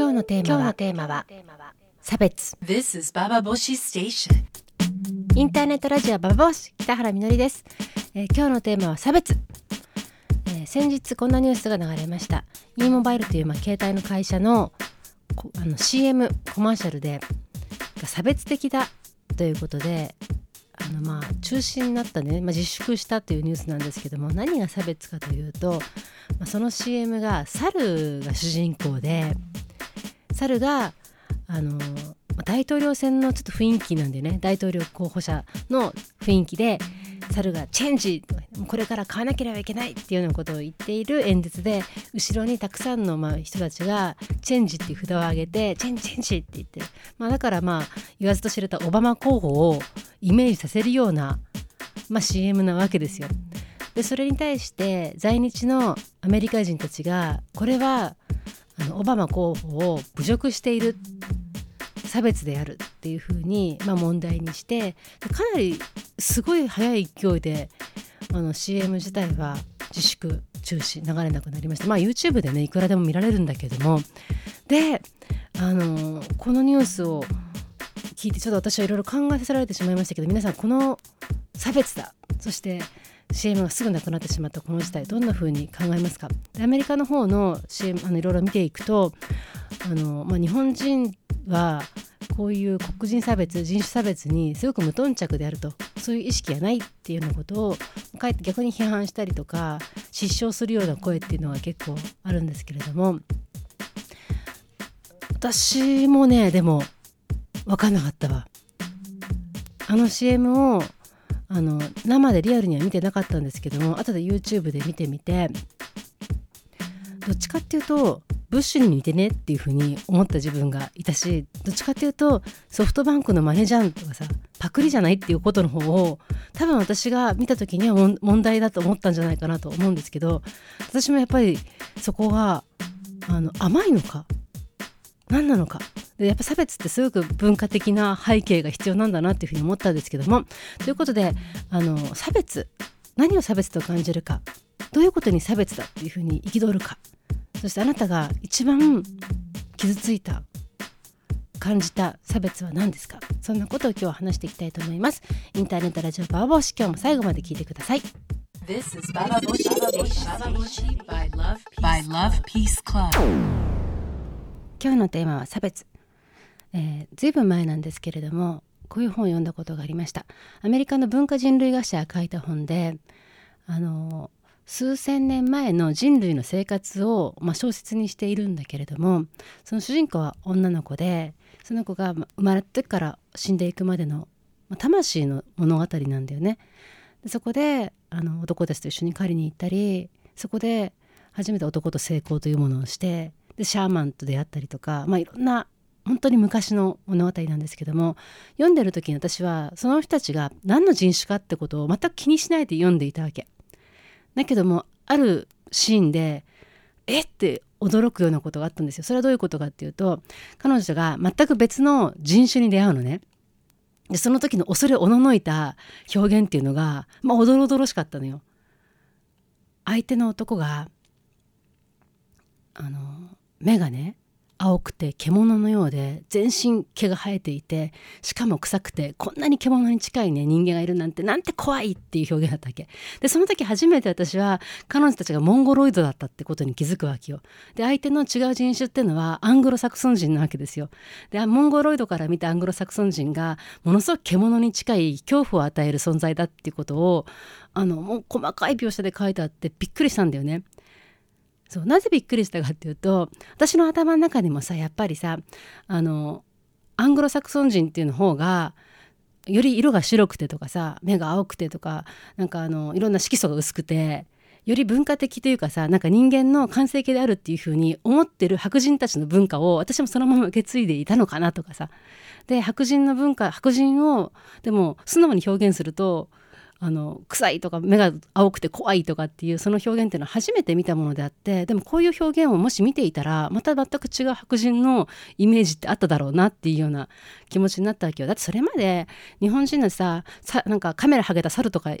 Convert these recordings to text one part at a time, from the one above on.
今日のテーマはテーマは差別。This is Baba Boshi Station. インターネットラジオババボシ北原みのりです、えー今日のテーマは差別、えー先日こんなニュースが流れました。e モバイルという、まあ、携帯の会社のこあの CM コマーシャルでが差別的だということであのまあ中止になったね、まあ、自粛したというニュースなんですけども何が差別かというと、まあ、その CM が猿が主人公で猿があの大統領選のちょっと雰囲気なんでね大統領候補者の雰囲気で猿がチェンジ!これから変わなければいけないっていうようなことを言っている演説で後ろにたくさんのまあ人たちがチェンジ!っていう札を上げてチェンジ!チェンジ!って言って、まあ、だからまあ言わずと知れたオバマ候補をイメージさせるような、まあ、CM なわけですよ。でそれに対して在日のアメリカ人たちがこれはあのオバマ候補を侮辱している差別であるっていうふうに、まあ、問題にしてかなりすごい速い勢いであの CM 自体は自粛中止流れなくなりました。まあ YouTube でねいくらでも見られるんだけども。であのこのニュースを聞いてちょっと私はいろいろ考えさせられてしまいましたけど皆さんこの差別だ。そして CM がすぐなくなってしまったこの事態どんな風に考えますか？アメリカの方の CM あのいろいろ見ていくとあの、まあ、日本人はこういう黒人差別人種差別にすごく無頓着であると。そういう意識がないっていうようなことをかえって逆に批判したりとか失笑するような声っていうのは結構あるんですけれども。私もねでも分かんなかったわ。あの CM をあの生でリアルには見てなかったんですけども後で YouTube で見てみてどっちかっていうとブッシュに似てねっていうふうに思った自分がいたしどっちかっていうとソフトバンクのマネじゃんとかさパクリじゃないっていうことの方を多分私が見た時には問題だと思ったんじゃないかなと思うんですけど私もやっぱりそこがあの甘いのか何なのかでやっぱ差別ってすごく文化的な背景が必要なんだなっていうふうに思ったんですけども。ということであの差別何を差別と感じるか。どういうことに差別だっていうふうに憤るか。そしてあなたが一番傷ついた感じた差別は何ですか。そんなことを今日は話していきたいと思います。インターネットラジオバーボーシ今日も最後まで聞いてください。This is Baba Boshi Station. Baba Boshi by Love Peace, by Love Peace Club. 今日のテーマは差別、えー、ずいぶん前なんですけれどもこういう本を読んだことがありましたアメリカの文化人類学者が書いた本であの数千年前の人類の生活を、まあ、小説にしているんだけれどもその主人公は女の子でその子が生まれてから死んでいくまでの、魂の物語なんだよね。でそこであの男たちと一緒に狩りに行ったりそこで初めて男と性交というものをしてでシャーマンと出会ったりとか、まあ、いろんな本当に昔の物語なんですけども読んでる時に私はその人たちが何の人種かってことを全く気にしないで読んでいたわけ。だけどもあるシーンでえって驚くようなことがあったんですよ。それはどういうことかっていうと彼女が全く別の人種に出会うのね。でその時の恐れおののいた表現っていうのが、まあ、おどろおどろしかったのよ。相手の男があの目がね青くて獣のようで全身毛が生えていてしかも臭くてこんなに獣に近いね人間がいるなんてなんて怖いっていう表現だったわけ。でその時初めて私は彼女たちがモンゴロイドだったってことに気づくわけよ。で相手の違う人種っていうのはアングロサクソン人なわけですよ。でモンゴロイドから見たアングロサクソン人がものすごく獣に近い恐怖を与える存在だっていうことをあのもう細かい描写で書いてあってびっくりしたんだよね。そうなぜびっくりしたかっていうと私の頭の中にもさやっぱりさあのアングロサクソン人っていうの方がより色が白くてとかさ目が青くてとかなんかあのいろんな色素が薄くてより文化的というかさなんか人間の完成形であるっていうふうに思ってる白人たちの文化を私もそのまま受け継いでいたのかなとかさ。で白人の文化白人をでも素直に表現するとあの臭いとか目が青くて怖いとかっていうその表現っていうのは初めて見たものであってでもこういう表現をもし見ていたらまた全く違う白人のイメージってあっただろうなっていうような気持ちになったわけよ。だってそれまで日本人のささなんかカメラはげた猿とか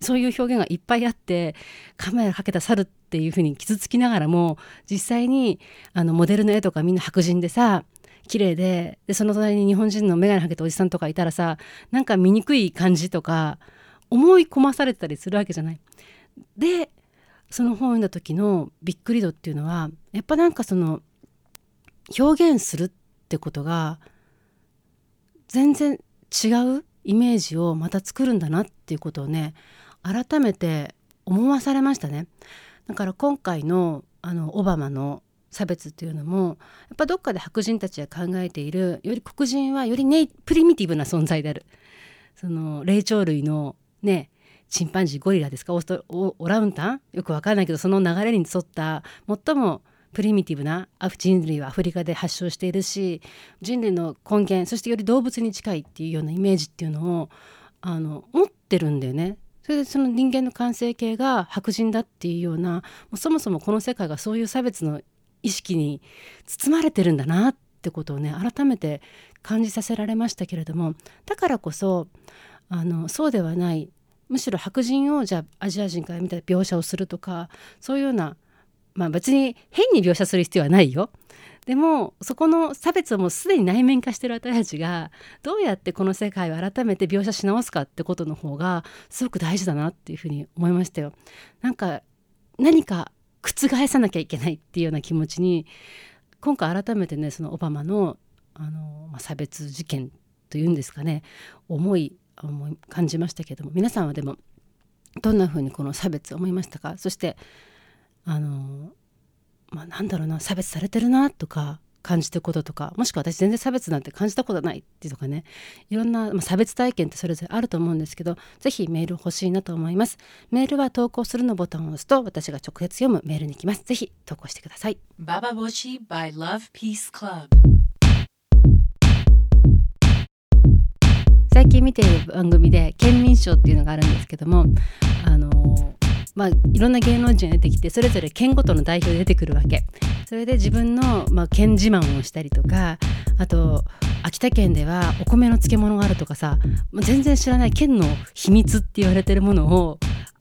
そういう表現がいっぱいあってカメラかけた猿っていうふうに傷つきながらも実際にあのモデルの絵とかみんな白人でさ綺麗ででその隣に日本人の眼鏡かけたおじさんとかいたらさなんか醜い感じとか思い込まされたりするわけじゃない。でその本を読んだ時のびっくり度っていうのはやっぱなんかその表現するってことが全然違うイメージをまた作るんだなっていうことをね改めて思わされましたね。だから今回のあのオバマの差別っていうのもやっぱどっかで白人たちが考えているより黒人はよりネイプリミティブな存在であるその霊長類のねチンパンジーゴリラですか？オオラウンタン？よくわからないけどその流れに沿った最もプリミティブな人類はアフリカで発祥しているし人類の根源そしてより動物に近いっていうようなイメージっていうのをあの持ってるんだよね。それでその人間の完成形が白人だっていうようなもうそもそもこの世界がそういう差別の意識に包まれてるんだなってことをね改めて感じさせられましたけれどもだからこそあのそうではないむしろ白人をじゃあアジア人から見た描写をするとかそういうようなまあ別に変に描写する必要はないよ。でもそこの差別をもうすでに内面化してる私たちがどうやってこの世界を改めて描写し直すかってことの方がすごく大事だなっていうふうに思いましたよ。なんか何か覆さなきゃいけないっていうような気持ちに今回改めてねそのオバマのあの、ま、差別事件というんですかね思い思い感じましたけども皆さんはでもどんなふうにこの差別思いましたか？そしてあのまあなんだろうな差別されてるなとか感じてることとかもしくは私全然差別なんて感じたことないっていうとかねいろんな、まあ、差別体験ってそれぞれあると思うんですけど是非メール欲しいなと思います。メールは投稿するのボタンを押すと私が直接読むメールに行きます。是非投稿してください。ババボシ by Love Peace Club 最近見ている番組で県民賞っていうのがあるんですけどもあのまあ、いろんな芸能人が出てきてそれぞれ県ごとの代表で出てくるわけ。それで自分の、まあ、県自慢をしたりとかあと秋田県ではお米の漬物があるとかさ全然知らない県の秘密って言われてるものを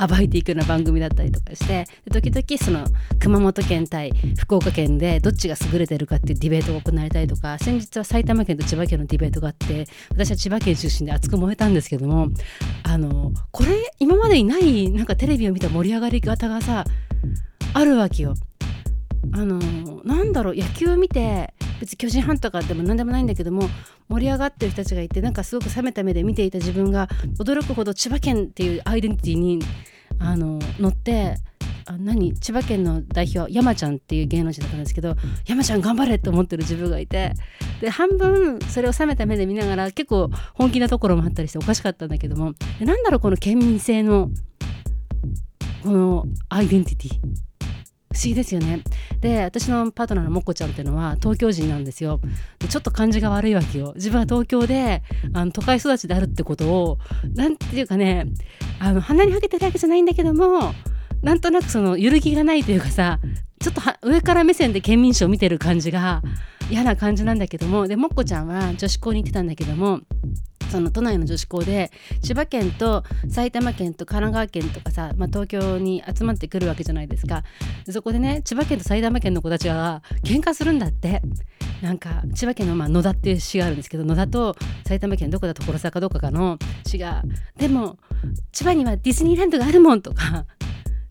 暴いていくような番組だったりとかして時々その熊本県対福岡県でどっちが優れてるかっていうディベートが行われたりとか先日は埼玉県と千葉県のディベートがあって私は千葉県出身で熱く燃えたんですけどもあのこれ今までにないなんかテレビを見た盛り上がり方がさあるわけよ。あのなんだろう野球を見て別に巨人ファンとかでも何でもないんだけども盛り上がってる人たちがいてなんかすごく冷めた目で見ていた自分が驚くほど千葉県っていうアイデンティティにあの乗ってあ何？千葉県の代表山ちゃんっていう芸能人だったんですけど山ちゃん頑張れって思ってる自分がいてで半分それを冷めた目で見ながら結構本気なところもあったりしておかしかったんだけどもなんだろうこの県民性のこのアイデンティティ？不思議ですよね。で私のパートナーのもっこちゃんっていうのは東京人なんですよ。でちょっと感じが悪いわけよ。自分は東京であの都会育ちであるってことを何て言うかねあの鼻にかけてるわけじゃないんだけどもなんとなくその揺るぎがないというかさちょっと上から目線で県民賞見てる感じが嫌な感じなんだけどもでもっこちゃんは女子校に行ってたんだけどもその都内の女子校で千葉県と埼玉県と神奈川県とかさ、まあ、東京に集まってくるわけじゃないですか。そこでね千葉県と埼玉県の子たちが喧嘩するんだって。なんか千葉県のまあ野田っていう市があるんですけど野田と埼玉県どこだ所沢かどこかの市がでも千葉にはディズニーランドがあるもんとか。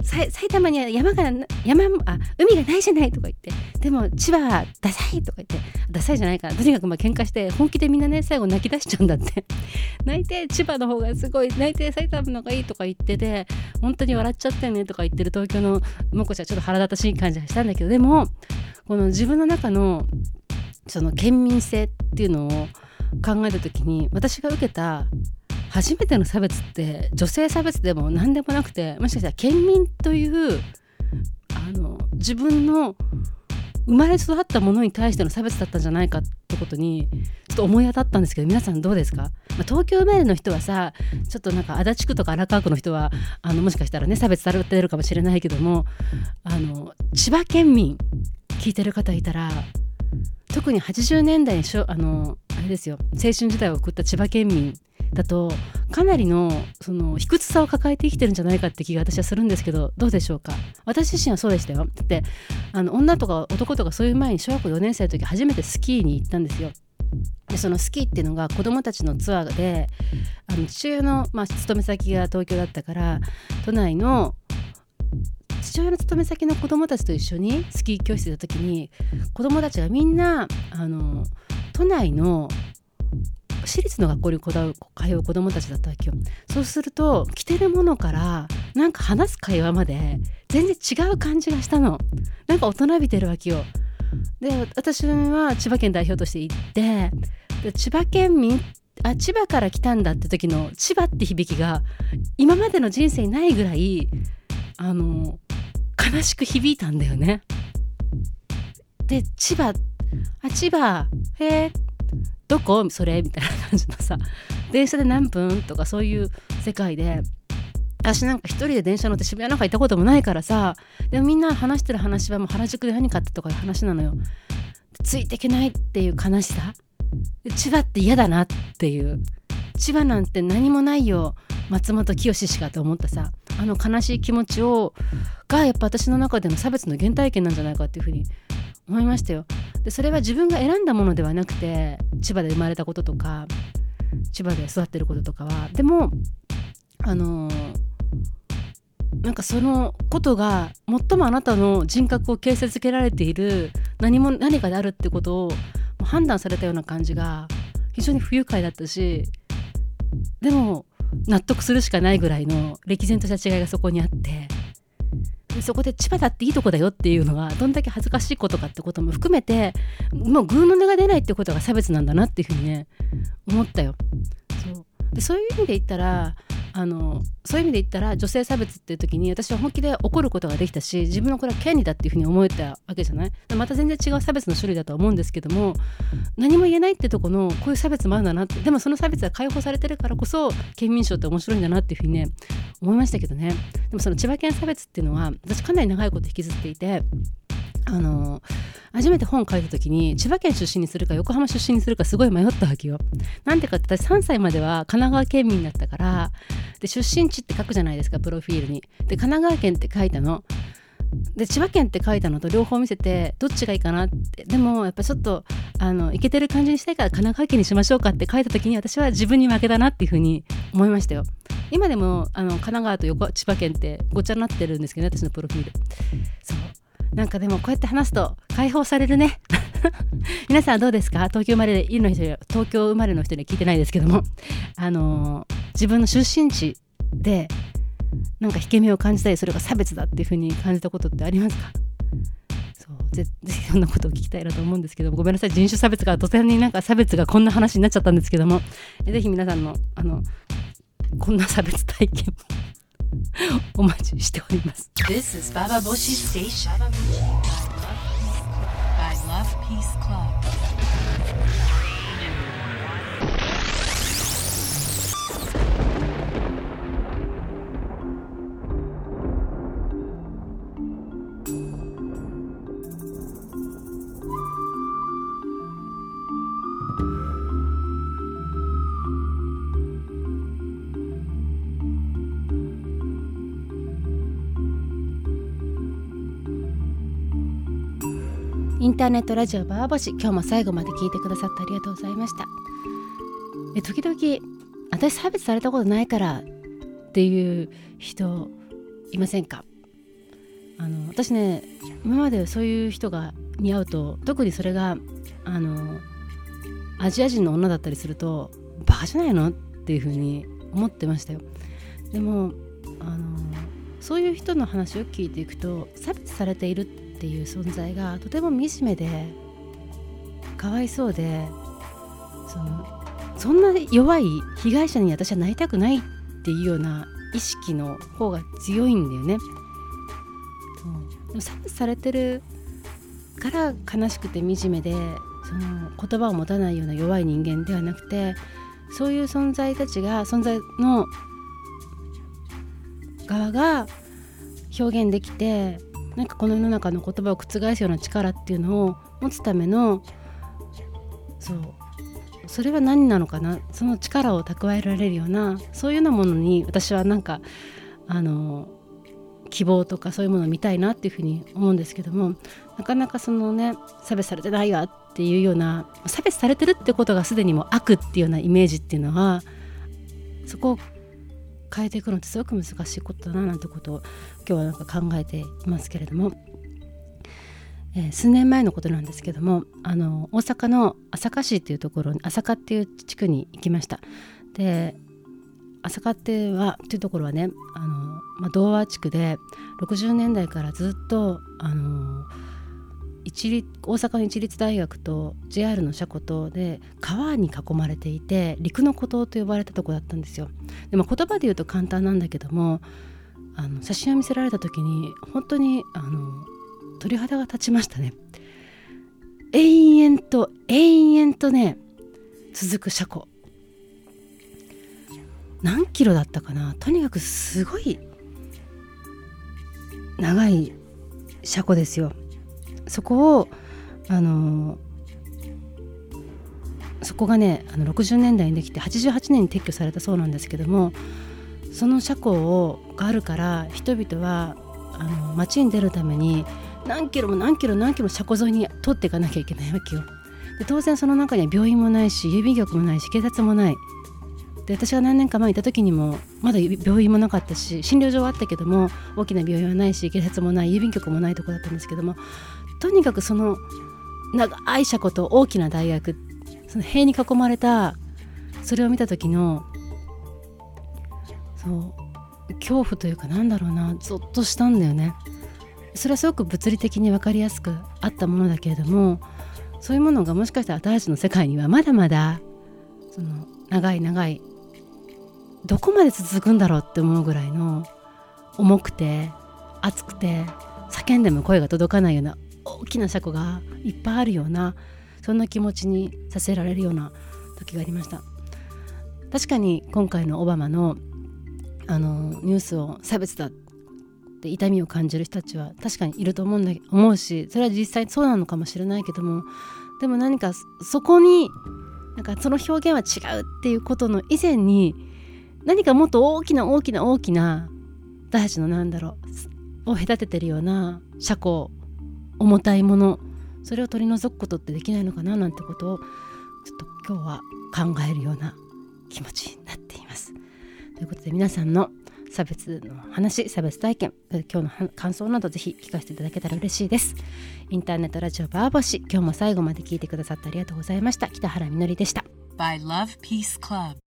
埼玉には山が山あ海がないじゃないとか言ってでも千葉はダサいとか言ってダサいじゃないからとにかくまあ喧嘩して本気でみんなね最後泣き出しちゃうんだって。泣いて千葉の方がすごい泣いて埼玉の方がいいとか言ってて本当に笑っちゃったよねとか言ってる東京のもこちゃんちょっと腹立たしい感じがしたんだけどでもこの自分の中のその県民性っていうのを考えた時に私が受けた初めての差別って女性差別でも何でもなくてもしかしたら県民というあの自分の生まれ育ったものに対しての差別だったんじゃないかってことにちょっと思い当たったんですけど皆さんどうですか、まあ、東京生まれの人はさちょっとなんか足立区とか荒川区の人はあのもしかしたらね差別されてるかもしれないけどもあの千葉県民聞いてる方いたら特に80年代にしょあのあれですよ青春時代を送った千葉県民だとかなりのその卑屈さを抱えて生きてるんじゃないかって気が私はするんですけどどうでしょうか？私自身はそうでしたよ。だってあの女とか男とかそういう前に小学校4年生の時初めてスキーに行ったんですよ。でそのスキーっていうのが子どもたちのツアーであの父親の、まあ、勤め先が東京だったから都内の父親の勤め先の子どもたちと一緒にスキー教室行った時に子どもたちがみんなあの都内の私立の学校に通う通う子どもたちだったわけよ。そうすると着てるものからなんか話す会話まで全然違う感じがしたの。なんか大人びてるわけよ。で私は千葉県代表として行ってで千葉県民あ千葉から来たんだって時の千葉って響きが今までの人生にないぐらいあの悲しく響いたんだよね。で千葉あ千葉へえどこ？それ？みたいな感じのさ。電車で何分？とかそういう世界で。私なんか一人で電車乗って渋谷なんか行ったこともないからさ。でもみんな話してる話はもう原宿で何買ったとかいう話なのよ。ついていけないっていう悲しさ。千葉って嫌だなっていう。千葉なんて何もないよ。松本清しかと思ったさ。あの悲しい気持ちをがやっぱ私の中での差別の原体験なんじゃないかっていうふうに思いましたよ。でそれは自分が選んだものではなくて千葉で生まれたこととか千葉で育ってることとかは。でもあのなんかそのことが最もあなたの人格を形成づけられている何も何かであるってことを判断されたような感じが非常に不愉快だったしでも納得するしかないぐらいの歴然とした違いがそこにあって。そこで千葉だっていいとこだよっていうのがどんだけ恥ずかしいことかってことも含めてもうグーの音が出ないってことが差別なんだなっていうふうにね思ったよ。そうでそういう意味で言ったらあのそういう意味で言ったら女性差別っていう時に私は本気で怒ることができたし自分のこれは権利だっていうふうに思えたわけじゃない？また全然違う差別の種類だとは思うんですけども何も言えないってとこのこういう差別もあるんだなってでもその差別は解放されてるからこそ県民賞って面白いんだなっていうふうにね思いましたけどねでもその千葉県差別っていうのは私かなり長いこと引きずっていてあの初めて本書いた時に千葉県出身にするか横浜出身にするかすごい迷ったわけよ。なんでかって私3歳までは神奈川県民だったからで出身地って書くじゃないですかプロフィールに。で神奈川県って書いたの。で千葉県って書いたのと両方見せてどっちがいいかなって。でもやっぱちょっとあのいけてる感じにしたいから神奈川県にしましょうかって書いた時に私は自分に負けだなっていうふうに思いましたよ。今でもあの神奈川と横千葉県ってごちゃになってるんですけどね私のプロフィール。そう。なんかでもこうやって話すと解放されるね。皆さんどうですか？東京生まれいるの人東京生まれの人には聞いてないですけども。あのー、自分の出身地でなんか引け目を感じたりそれが差別だっていう風に感じたことってありますか？そうぜぜひそんなことを聞きたいなと思うんですけどごめんなさい人種差別が突然になんか差別がこんな話になっちゃったんですけどもぜひ皆さんのあのこんな差別体験 お待ちしております。This is Baba Boshi Station by Love Peace Club. インターネットラジオバーボシ。今日も最後まで聞いてくださってありがとうございました。え時々私差別されたことないからっていう人いませんか？あの私ね今までそういう人が似合うと特にそれがあのアジア人の女だったりするとバカじゃないの？っていうふうに思ってましたよ。でもあのそういう人の話を聞いていくと差別されているってていう存在がとても惨めでかわいそうでそのそんな弱い被害者に私はなりたくないっていうような意識の方が強いんだよね。でも差別されてるから悲しくて惨めでその言葉を持たないような弱い人間ではなくてそういう存在たちが存在の側が表現できてなんかこの世の中の言葉を覆すような力っていうのを持つためのそうそれは何なのかな？その力を蓄えられるようなそういうようなものに私はなんかあの希望とかそういうものを見たいなっていうふうに思うんですけどもなかなかそのね差別されてないわっていうような差別されてるってことがすでにもう悪っていうようなイメージっていうのはそこを変えていくのってすごく難しいことだななんてことを今日はなんか考えていますけれども、えー、数年前のことなんですけどもあの大阪の朝霞市っていうところに朝霞っていう地区に行きました。で朝霞ってはっていうところはねあの、まあ、童話地区で60年代からずっとあの一大阪の一律大学と JR の車庫とで川に囲まれていて陸の孤島と呼ばれたとこだったんですよ。でも言葉で言うと簡単なんだけどもあの写真を見せられた時に本当にあの鳥肌が立ちましたね。延々と延々とね続く車庫何キロだったかな？とにかくすごい長い車庫ですよそこをあのそこがねあの60年代にできて88年に撤去されたそうなんですけどもその車庫をがあるから人々はあの街に出るために何キロも何キロ何キロ車庫沿いに通っていかなきゃいけないわけよ。で当然その中には病院もないし郵便局もないし警察もないで私が何年か前いた時にもまだ病院もなかったし診療所はあったけども大きな病院はないし警察もない郵便局もないとこだったんですけどもとにかくその長い車庫と大きな大学その塀に囲まれたそれを見た時のそう恐怖というかなんだろうなゾッとしたんだよね。それはすごく物理的に分かりやすくあったものだけれどもそういうものがもしかしたら私たちの世界にはまだまだその長い長いどこまで続くんだろうって思うぐらいの重くて熱くて叫んでも声が届かないような大きな車庫がいっぱいあるようなそんな気持ちにさせられるような時がありました。確かに今回のオバマのあのニュースを差別だって痛みを感じる人たちは確かにいると思うんだ思うしそれは実際そうなのかもしれないけどもでも何かそこになんかその表現は違うっていうことの以前に何かもっと大きな大きな大きな私たちのなんだろうを隔ててるような車庫重たいものそれを取り除くことってできないのかななんてことをちょっと今日は考えるような気持ちになっています。ということで皆さんの差別の話差別体験今日の感想などぜひ聞かせていただけたら嬉しいです。インターネットラジオバーボシ今日も最後まで聞いてくださってありがとうございました。北原みのりでした。By Love Peace Club.